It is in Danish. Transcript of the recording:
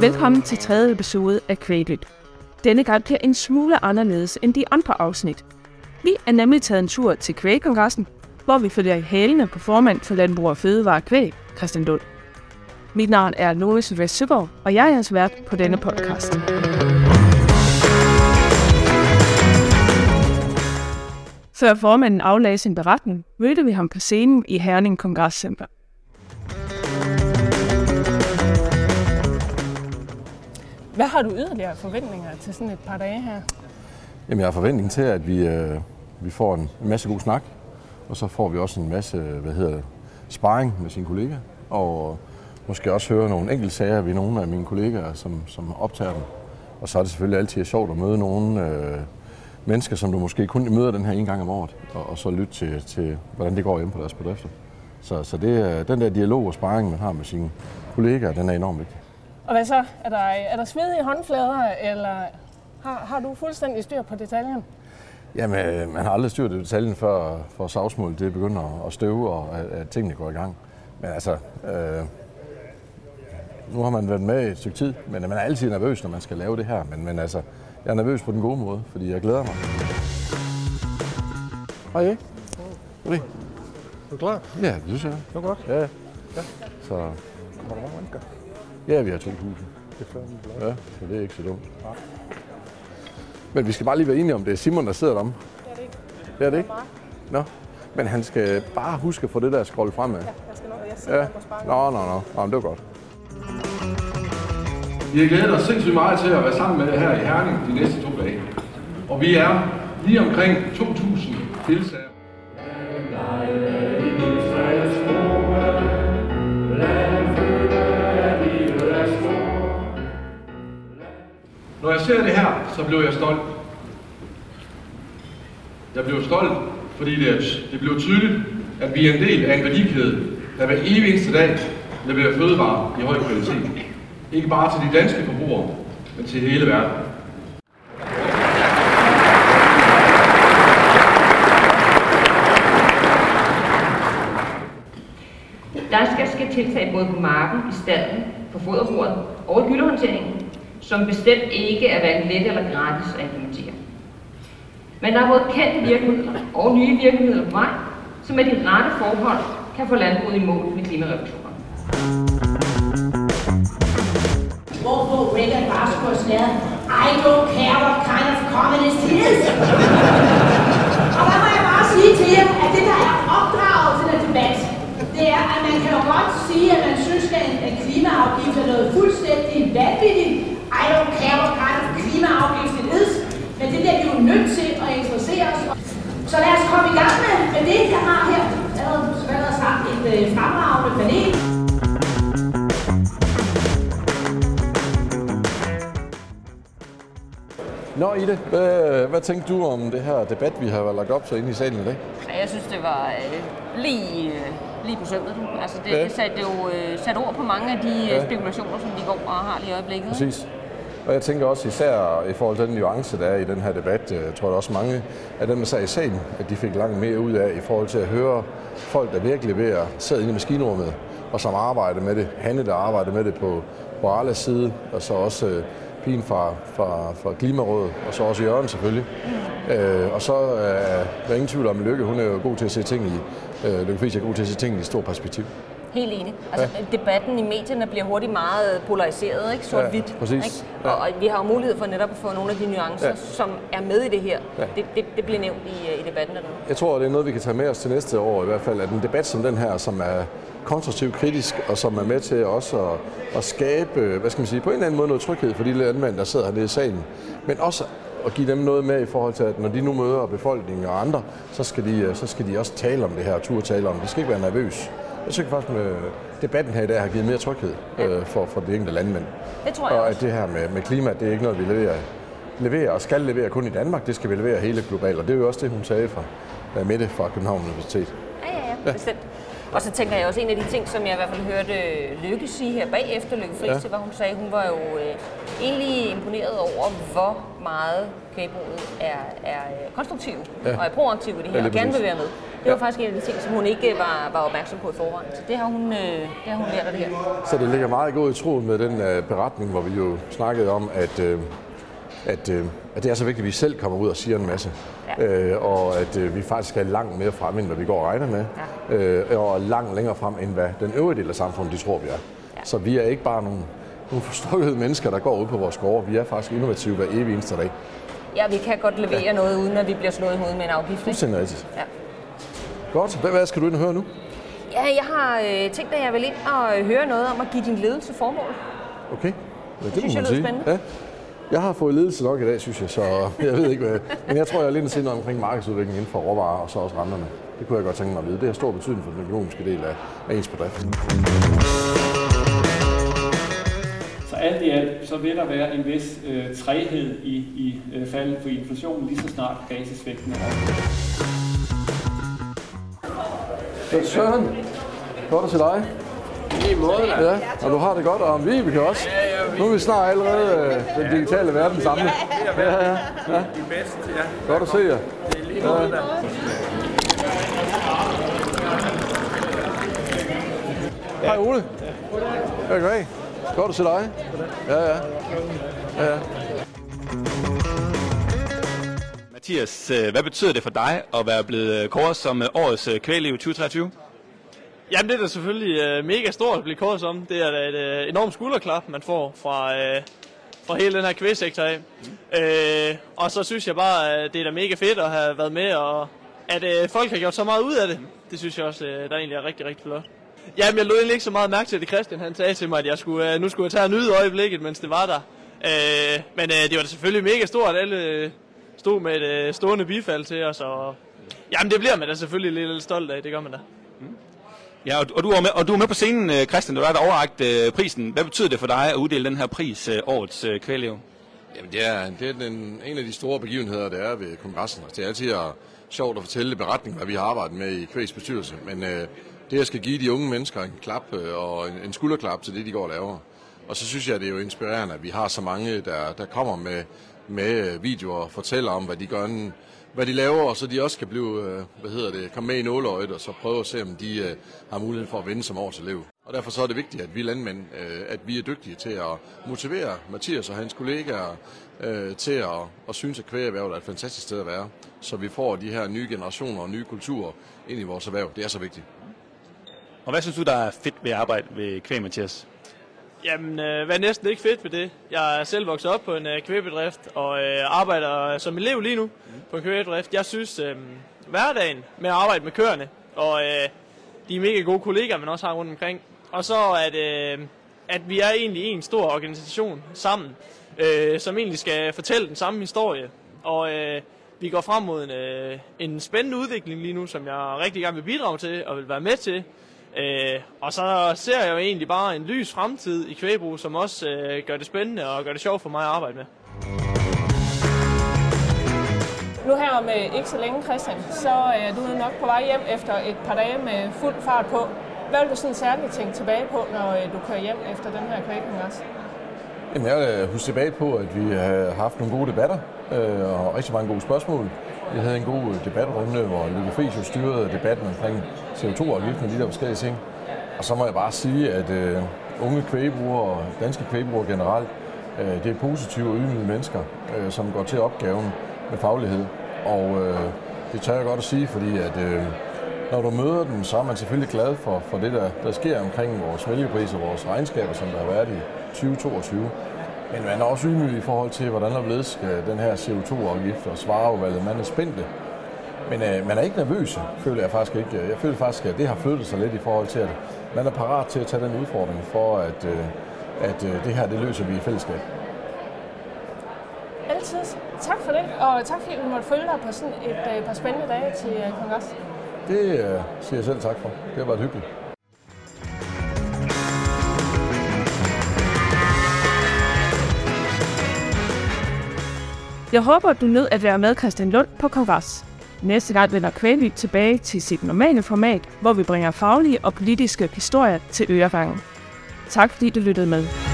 Velkommen til tredje episode af Created. Denne gang bliver en smule anderledes end de andre afsnit. Vi er nemlig taget en tur til Kvægkongressen, hvor vi følger i hælene på formand for Landbrug og Fødevare Kvæg, Christian Lund. Mit navn er Louise Sylvester Søgaard, og jeg er jeres vært på denne podcast. Før formanden aflagde sin beretning, mødte vi ham på scenen i Herning Kongresscenter. Hvad har du yderligere forventninger til sådan et par dage her? Jamen, jeg har forventning til, at vi, øh, vi får en masse god snak, og så får vi også en masse hvad hedder det, sparring med sine kollegaer, og måske også høre nogle enkelte sager ved nogle af mine kollegaer, som, som optager dem. Og så er det selvfølgelig altid sjovt at møde nogle øh, mennesker, som du måske kun møder den her en gang om året, og, og så lytte til, til, hvordan det går hjemme på deres bedrifter. Så, så det, den der dialog og sparring, man har med sine kollegaer, den er enormt vigtig. Og hvad så? Er der, er der svedige håndflader, eller har, har du fuldstændig styr på detaljen? Jamen, øh, man har aldrig styr på detaljen, før for savsmål det begynder at støve, og at, at tingene går i gang. Men altså, øh, nu har man været med i et stykke tid, men man er altid nervøs, når man skal lave det her. Men, men altså, jeg er nervøs på den gode måde, fordi jeg glæder mig. Hej? Hej. Er du klar? Ja, det synes jeg. Det var godt. Ja. ja. Så Kommer der mange mennesker? Ja, vi har 2.000. Det er blot. Ja, så det er ikke så dumt. Men vi skal bare lige være enige om, det er Simon, der sidder derom. Det er det ikke. Det er det ikke? Nå. Men han skal bare huske at få det der scroll fremad. Jeg skal nok, jeg sidder Ja. ja. Nå, nå, nå. Nå, men det var godt. Vi har glædet os sindssygt meget til at være sammen med jer her i Herning de næste to dage. Og vi er lige omkring 2.000 deltagere. Ser det her, så blev jeg stolt. Jeg blev stolt, fordi det, det blev tydeligt, at vi er en del af en værdikæde, der hver evig eneste dag leverer fødevarer i høj kvalitet. Ikke bare til de danske forbrugere, men til hele verden. Der skal ske tiltag både på marken, i stallen, på foderbordet og i gyldehåndteringen, som bestemt ikke er hverken let eller gratis at implementere. Men der er både kendte virkemidler og nye virkemidler på vej, som med de rette forhold kan få landbruget i mål med klimareduktioner. Hvorpå Reagan bare skulle have snæret, I don't care what kind of communist he is. og der må jeg bare sige til jer, at det der er opdraget til den debat, det er, at man kan jo godt sige, at man synes, at en klimaafgift er noget fuldstændig vanvittigt. Nå, Ida, hvad, hvad tænkte du om det her debat, vi har lagt op til inde i salen i dag? Jeg synes, det var øh, lige, øh, lige på sømmet. Altså, det, Ja. det satte jo øh, sat ord på mange af de Ja. ja. spekulationer, som de går og har lige i øjeblikket. ikke? Præcis. Og jeg tænker også især i forhold til den nuance, der er i den her debat, øh, tror jeg også mange af dem, der sad i salen, at de fik langt mere ud af i forhold til at høre folk, der virkelig ved at sidde inde i maskinrummet, og som arbejder med det. Hanne, der arbejder med det på, på Arlas side, og så også pigen fra, fra, fra Klimarådet, og så også Jørgen selvfølgelig. Øh, og så øh, er der ingen tvivl om, at Lykke, hun er jo god til at se ting i, øh, Lykke Friis er god til at se ting i et stort perspektiv. Helt enig. Altså, ja. debatten i medierne bliver hurtigt meget polariseret, ikke? Sort-hvidt. Ja, præcis. Ikke? Ja. Og, og vi har jo mulighed for netop at få nogle af de nuancer, Ja. som er med i det her. Ja. Ja. Det, det, det bliver nævnt i, øh, i debatten dernede. Jeg tror, det er noget, vi kan tage med os til næste år i hvert fald, at en debat som den her, som er konstruktivt kritisk, og som er med til også at, at skabe, hvad skal man sige, på en eller anden måde noget tryghed for de landmænd, der sidder hernede i salen, men også at give dem noget med i forhold til, at når de nu møder befolkningen og andre, så skal de, så skal de også tale om det her, og turde tale om det. De skal ikke være nervøs. Jeg synes faktisk, at debatten her i dag har givet mere tryghed øh, for, for de enkelte landmænd. Det tror jeg Og at det her med, med klima, det er ikke noget, vi leverer, leverer og skal levere kun i Danmark. Det skal vi levere hele globalt. Og det er jo også det, hun sagde fra øh, Mette fra København Universitet. Ja, ja, ja, bestemt. Og så tænker jeg også, en af de ting, som jeg i hvert fald hørte Lykke sige her bagefter, Lykke Friis, Ja. ja. det var, hun sagde, hun var jo øh, egentlig imponeret over, hvor meget kvægbruget er, er øh, konstruktiv Ja. ja. og er proaktiv i det Ja, her, lige og gerne vil være med. Det var faktisk en af de ting, som hun ikke var, var opmærksom på i forvejen. Så det har hun, øh, det har hun lært af det her. Så det ligger meget godt i tråd med den uh, beretning, hvor vi jo snakkede om, at, uh, at, uh, at det er så vigtigt, at vi selv kommer ud og siger en masse. Ja. Uh, og at uh, vi faktisk er langt mere frem, end hvad vi går og regner med. Ja. Uh, og langt længere frem, end hvad den øvrige del af samfundet, de tror, vi er. Ja. Så vi er ikke bare nogle, nogle forstokkede mennesker, der går ud på vores gårde. Vi er faktisk innovative hver evig eneste dag. Ja, vi kan godt levere ja. noget, uden at vi bliver slået i hovedet med en afgift. Fuldstændig rigtigt. Ja. Godt. Hvad, hvad skal du ind og høre nu? Ja, jeg har øh, tænkt, at jeg vil ind og øh, høre noget om at give din ledelse formål. Okay. Ja, det, synes må jeg lyder spændende. Ja. Jeg har fået ledelse nok i dag, synes jeg, så jeg ved ikke hvad. Men jeg tror, jeg er lidt sind omkring markedsudvikling inden for råvarer og så også renterne. Det kunne jeg godt tænke mig at vide. Det har stor betydning for den økonomiske del af, af ens bedrift. Så alt i alt, så vil der være en vis øh, træhed i, i øh, faldet for inflationen, lige så snart basisvægten er. Så Søren, godt at se dig. I måde, da. Ja, og du har det godt, og om Vibeke også. Nu er vi snart allerede øh, den digitale verden samlet. Ja, ja, ja. ja. De bedste, ja. Godt at se jer. Det er lige måde, da. Hej Ole. Ja, goddag. Godt at se dig. Ja, ja. ja, ja. Mathias, øh, hvad betyder det for dig at være blevet øh, kåret som øh, årets kvæliv 2023? Jamen det er da selvfølgelig øh, mega stort at blive kåret som. Det er da et øh, enormt skulderklap, man får fra, øh, fra hele den her kvægsektor af. Øh, og så synes jeg bare, at det er da mega fedt at have været med, og at øh, folk har gjort så meget ud af det. Det synes jeg også, øh, der egentlig er rigtig, rigtig flot. Jamen jeg lod egentlig ikke så meget mærke til det, Christian han sagde til mig, at jeg skulle, øh, nu skulle jeg tage og nyde øjeblikket, mens det var der. Øh, men øh, det var da selvfølgelig mega stort, at alle øh, stod med et øh, stående bifald til os. Og, jamen det bliver man da selvfølgelig lidt, lidt stolt af, det gør man da. Ja, og, og, du er med, og du er med på scenen, øh, Christian, du er der overragt øh, prisen. Hvad betyder det for dig at uddele den her pris, øh, årets øh, kvælev? Jamen, det er, det er den, en af de store begivenheder, der er ved kongressen. Altså, det er altid at, sjovt at fortælle beretning, hvad vi har arbejdet med i Kvægs bestyrelse. Men øh, det at skal give de unge mennesker en klap øh, og en, en skulderklap til det, de går og laver. Og så synes jeg, det er jo inspirerende, at vi har så mange, der, der kommer med, med øh, videoer og fortæller om, hvad de gør, hvad de laver, og så de også kan blive, øh, hvad hedder det, komme med i nåløjet, og så prøve at se, om de øh, har mulighed for at vinde som års elev. Og derfor så er det vigtigt, at vi landmænd, øh, at vi er dygtige til at motivere Mathias og hans kollegaer til at, at synes, at kvægerhvervet er et fantastisk sted at være. Så vi får de her nye generationer og nye kulturer ind i vores erhverv. Det er så vigtigt. Og hvad synes du, der er fedt ved at arbejde ved kvæg, Mathias? Jamen, øh, hvad er næsten ikke fedt ved det? Jeg er selv vokset op på en øh, kvægbedrift og øh, arbejder som elev lige nu på en kvægbedrift. Jeg synes, øh, hverdagen med at arbejde med køerne, og øh, de er mega gode kollegaer, man også har rundt omkring. Og så at, øh, at vi er egentlig en stor organisation sammen, øh, som egentlig skal fortælle den samme historie. Og øh, vi går frem mod en, øh, en spændende udvikling lige nu, som jeg rigtig gerne vil bidrage til og vil være med til. Øh, og så ser jeg jo egentlig bare en lys fremtid i kvægbrug, som også øh, gør det spændende og gør det sjovt for mig at arbejde med. Nu her om øh, ikke så længe, Christian, så er du nok på vej hjem efter et par dage med fuld fart på. Hvad vil du sådan særligt tænke tilbage på, når øh, du kører hjem efter den her kvægkongres? Jamen, jeg vil huske tilbage på, at vi har haft nogle gode debatter øh, og rigtig mange gode spørgsmål. Vi havde en god øh, debatrunde, hvor Lykke Friis jo styrede debatten omkring CO2-afgiften og de der forskellige ting. Og så må jeg bare sige, at øh, unge kvægbrugere og danske kvægbrugere generelt, øh, det er positive og ydmyge mennesker, øh, som går til opgaven med faglighed. Og øh, det tør jeg godt at sige, fordi at øh, når du møder dem, så er man selvfølgelig glad for, for det, der, der sker omkring vores mælkepris og vores regnskaber, som der har været i 2022. Men man er også ydmyg i forhold til, hvordan der blevet skal den her CO2-afgift og svareudvalget. Man er spændte. Men øh, man er ikke nervøs, føler jeg faktisk ikke. Jeg føler faktisk, at det har flyttet sig lidt i forhold til, at man er parat til at tage den udfordring for, at, øh, at øh, det her, det løser vi i fællesskab. Altid. Tak for det, og tak fordi du måtte følge dig på sådan et øh, par spændende dage til øh, kongres. Det øh, siger jeg selv tak for. Det har været hyggeligt. Jeg håber, du nød at være med Christian Lund på kongres. Næste gang vender Kvæglyt tilbage til sit normale format, hvor vi bringer faglige og politiske historier til ørefangen. Tak fordi du lyttede med.